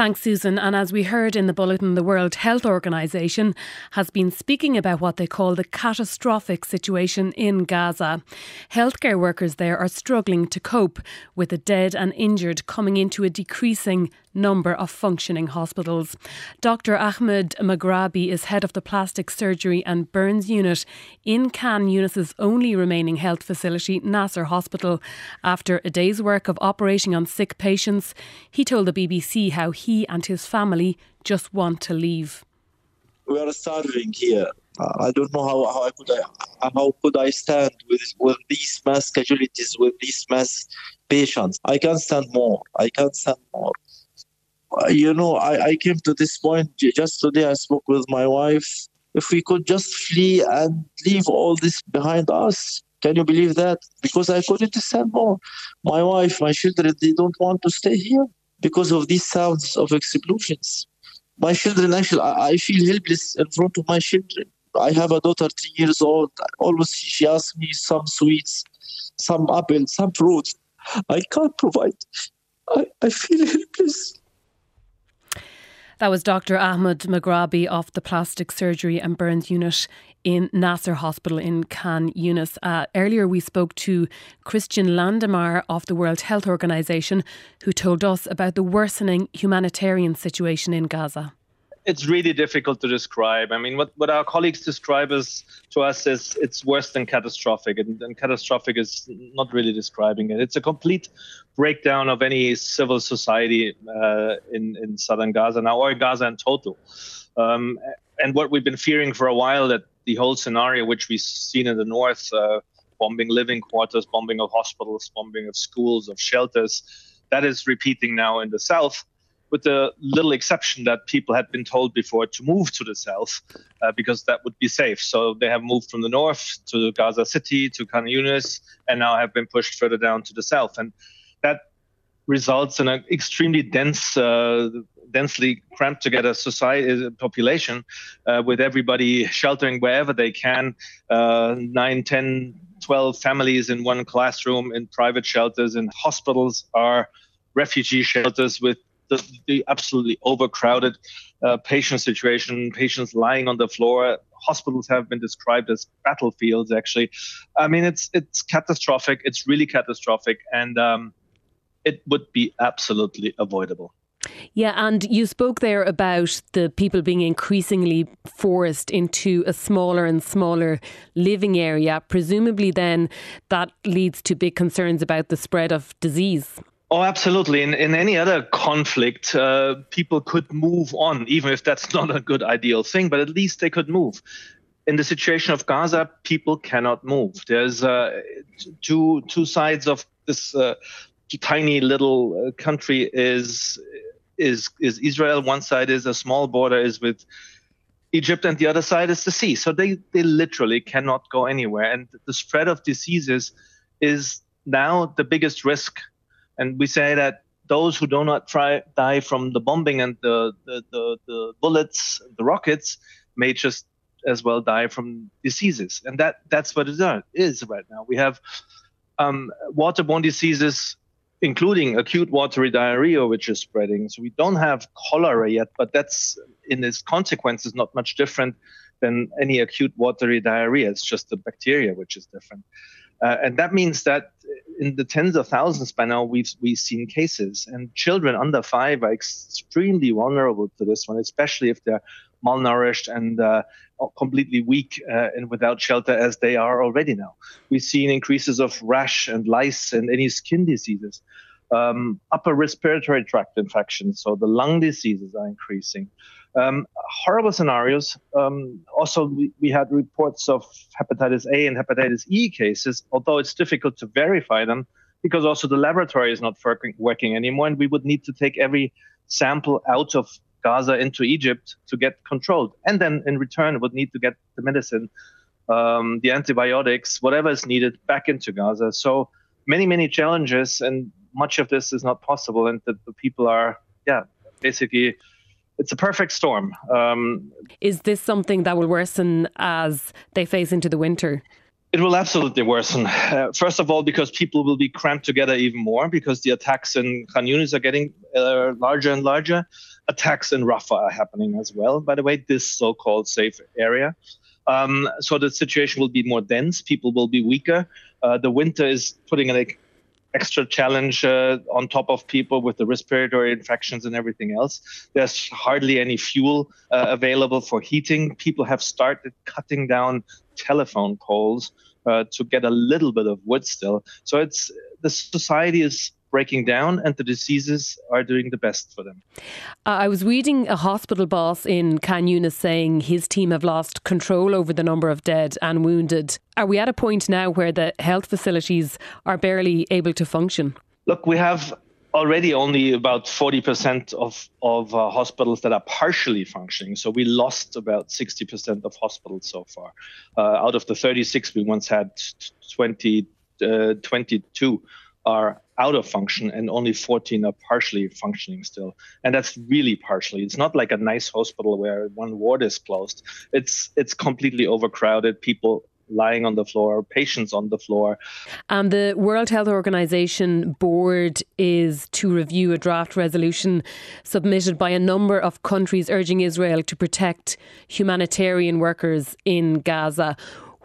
Thanks, Susan. And as we heard in the bulletin, the World Health Organization has been speaking about what they call the catastrophic situation in Gaza. Healthcare workers there are struggling to cope with the dead and injured coming into a decreasing number of functioning hospitals. Dr. Ahmed Moghrabi is head of the plastic surgery and burns unit in Khan Yunis's only remaining health facility, Nasser Hospital. After a day's work of operating on sick patients, he told the BBC how he and his family just want to leave. We are starving here. Uh, I don't know how, how I could I, how could I stand with with these mass casualties, with these mass patients. I can't stand more. I can't stand more. Uh, you know, I, I came to this point just today. I spoke with my wife. If we could just flee and leave all this behind us, can you believe that? Because I couldn't stand more. My wife, my children, they don't want to stay here because of these sounds of explosions. My children, actually, I, feel helpless in front of my children. I have a daughter, three years old. Always she asks me some sweets, some apple, some fruit. I can't provide. I, I feel helpless. That was Dr. Ahmed Moghrabi of the Plastic Surgery and Burns Unit in Nasser Hospital in Khan Yunis. Uh, earlier, we spoke to Christian Lindmeier of the World Health Organization, who told us about the worsening humanitarian situation in Gaza it's really difficult to describe. I mean, what, what our colleagues describe as to us is it's worse than catastrophic, and, and, catastrophic is not really describing it. It's a complete breakdown of any civil society uh, in in southern Gaza now, or Gaza in total. Um, and what we've been fearing for a while that the whole scenario, which we've seen in the north, uh, bombing living quarters, bombing of hospitals, bombing of schools, of shelters, that is repeating now in the south with the little exception that people had been told before to move to the south uh, because that would be safe. So they have moved from the north to Gaza City, to Khan Yunis, and now have been pushed further down to the south. And that results in an extremely dense, uh, densely cramped together society uh, population, uh, with everybody sheltering wherever they can, uh, 9, 10, 12 families in one classroom, in private shelters, in hospitals are refugee shelters with the, the absolutely overcrowded uh, patient situation, patients lying on the floor. Hospitals have been described as battlefields. Actually, I mean it's it's catastrophic. It's really catastrophic, and um, it would be absolutely avoidable. Yeah, and you spoke there about the people being increasingly forced into a smaller and smaller living area. Presumably, then that leads to big concerns about the spread of disease. Oh, absolutely. In, in any other conflict, uh, people could move on, even if that's not a good ideal thing, but at least they could move. In the situation of Gaza, people cannot move. There's uh, two two sides of this uh, tiny little uh, country is is is Israel. One side is a small border is with Egypt, and the other side is the sea. So they they literally cannot go anywhere. And the spread of diseases is now the biggest risk and we say that those who do not try, die from the bombing and the, the, the, the bullets, the rockets, may just as well die from diseases. And that that's what it is right now. We have um, waterborne diseases, including acute watery diarrhea, which is spreading. So we don't have cholera yet, but that's in its consequences not much different than any acute watery diarrhea. It's just the bacteria which is different. Uh, and that means that in the tens of thousands by now we've we've seen cases. And children under five are extremely vulnerable to this one especially if they're malnourished and uh, completely weak uh, and without shelter as they are already now. We've seen increases of rash and lice and any skin diseases. Um, upper respiratory tract infections so the lung diseases are increasing um, horrible scenarios. Um, also, we, we, had reports of hepatitis A and hepatitis E cases, although it's difficult to verify them because also the laboratory is not working, anymore, and we would need to take every sample out of Gaza into Egypt to get controlled, and then in return would need to get the medicine, um, the antibiotics, whatever is needed back into Gaza. So many, many challenges, and much of this is not possible, and the, the people are, yeah, basically it's a perfect storm. Um, Is this something that will worsen as they face into the winter? It will absolutely worsen. Uh, first of all, because people will be cramped together even more because the attacks in Khan Yunis are getting uh, larger and larger. Attacks in Rafah are happening as well, by the way, this so called safe area. Um, so the situation will be more dense. People will be weaker. Uh, the winter is putting an extra challenge uh, on top of people with the respiratory infections and everything else. There's hardly any fuel uh, available for heating. People have started cutting down telephone poles uh, to get a little bit of wood still. So it's the society is breaking down and the diseases are doing the best for them. Uh, I was reading a hospital boss in Khan Yunis saying his team have lost control over the number of dead and wounded. Are we at a point now where the health facilities are barely able to function? Look, we have already only about 40% of, of uh, hospitals that are partially functioning. So we lost about 60% of hospitals so far. Uh, out of the 36, we once had 20, uh, 22 are out of function and only 14 are partially functioning still and that's really partially it's not like a nice hospital where one ward is closed it's it's completely overcrowded people lying on the floor, patients on the floor. And the World Health Organization board is to review a draft resolution submitted by a number of countries urging Israel to protect humanitarian workers in Gaza.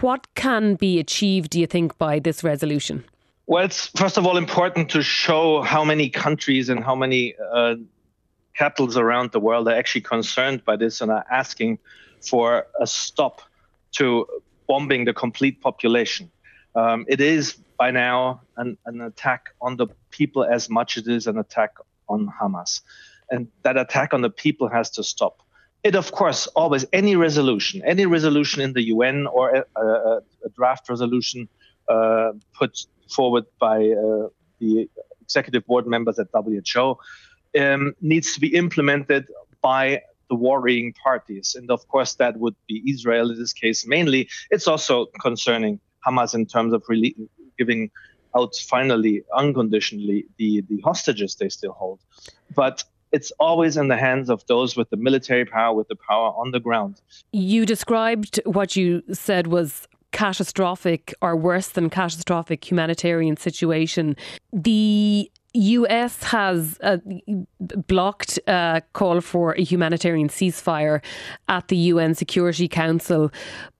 What can be achieved, do you think, by this resolution? Well, it's first of all important to show how many countries and how many uh, capitals around the world are actually concerned by this and are asking for a stop to bombing the complete population. Um, it is by now an, an attack on the people as much as it is an attack on Hamas. And that attack on the people has to stop. It, of course, always, any resolution, any resolution in the UN or a, a, a draft resolution uh, forward by uh, the executive board members at WHO um, needs to be implemented by the warring parties. And of course, that would be Israel in this case mainly. It's also concerning Hamas in terms of really giving out finally, unconditionally, the, the hostages they still hold. But it's always in the hands of those with the military power, with the power on the ground. You described what you said was catastrophic or worse than catastrophic humanitarian situation. The US has uh, blocked a call for a humanitarian ceasefire at the UN Security Council.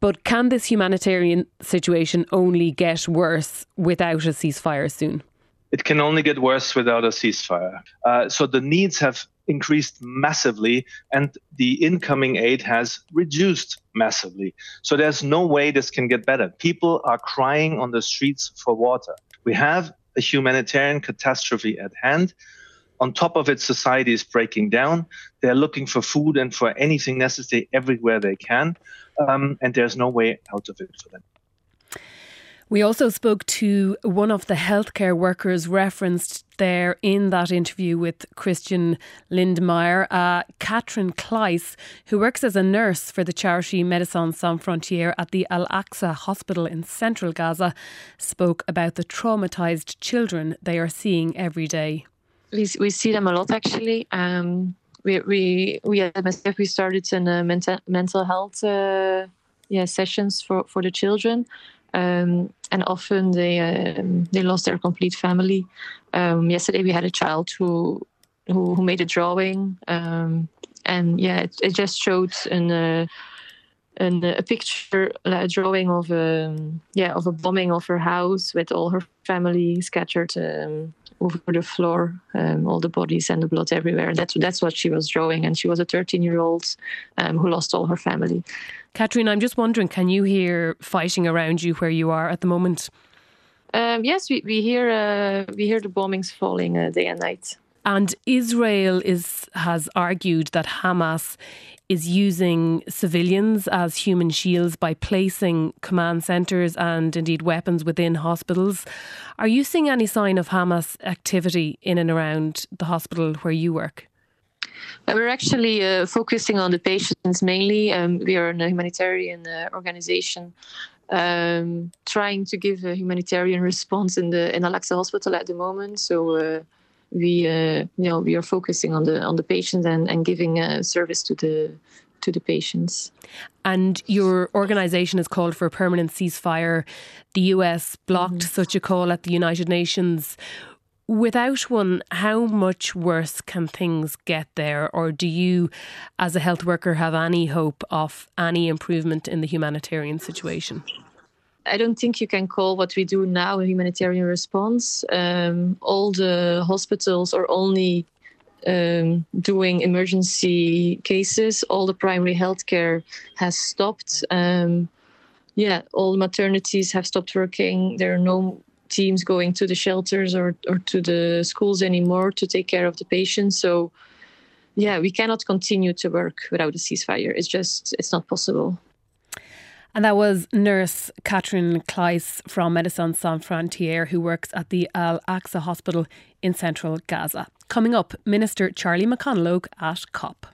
But can this humanitarian situation only get worse without a ceasefire soon? It can only get worse without a ceasefire. Uh, so the needs have increased massively and the incoming aid has reduced massively. So there's no way this can get better. People are crying on the streets for water. We have a humanitarian catastrophe at hand. On top of it, society is breaking down. They're looking for food and for anything necessary everywhere they can. Um, and there's no way out of it for them. We also spoke to one of the healthcare workers referenced there in that interview with Christian Lindmeier, uh, Katrien Claeys, who works as a nurse for the charity Médecins Sans Frontières at the Al Aqsa Hospital in central Gaza, spoke about the traumatized children they are seeing every day. We, we see them a lot actually. Um, we, we, we at MSF, we started in uh, mental, mental health uh, yeah, sessions for, for the children. Um, and often they um, they lost their complete family. Um, yesterday we had a child who who, who made a drawing, um, and yeah, it, it, just showed an, uh, a picture, a drawing of a um, yeah of a bombing of her house with all her family scattered um, over the floor, um, all the bodies and the blood everywhere. That's that's what she was drawing, and she was a 13 year old um, who lost all her family. Katrina, I'm just wondering, can you hear fighting around you where you are at the moment? Um, yes, we, we hear uh, we hear the bombings falling uh, day and night. And Israel is has argued that Hamas is using civilians as human shields by placing command centres and indeed weapons within hospitals. Are you seeing any sign of Hamas activity in and around the hospital where you work? Uh, we're actually uh, focusing on the patients mainly. Um, we are a humanitarian uh, organization um, trying to give a humanitarian response in the in Al-Aqsa Hospital at the moment. So uh, we uh, you know we are focusing on the on the patients and, and giving a service to the to the patients. And your organisation has called for a permanent ceasefire. The US blocked mm-hmm. such a call at the United Nations. Without one, how much worse can things get there? Or do you, as a health worker, have any hope of any improvement in the humanitarian situation? I don't think you can call what we do now a humanitarian response. Um, all the hospitals are only um, doing emergency cases. All the primary healthcare has stopped. Um, yeah, all the maternities have stopped working. There are no teams going to the shelters or, or to the schools anymore to take care of the patients. So, yeah, we cannot continue to work without a ceasefire. It's just, it's not possible. And that was nurse Catherine Claeys from Médecins Sans Frontières, who works at the Al Aqsa Hospital in central Gaza. Coming up, Minister Charlie McConalogue at COP.